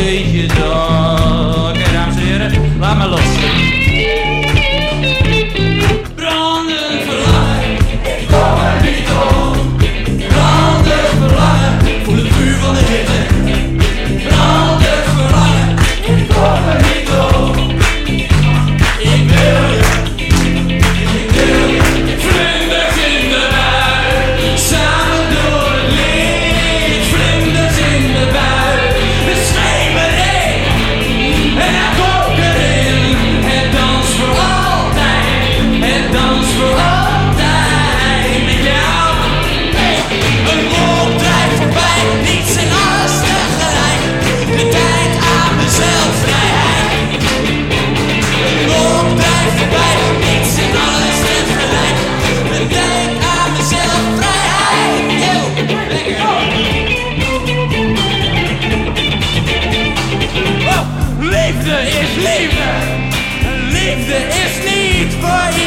you know. Liefde is liefde, liefde is niet voor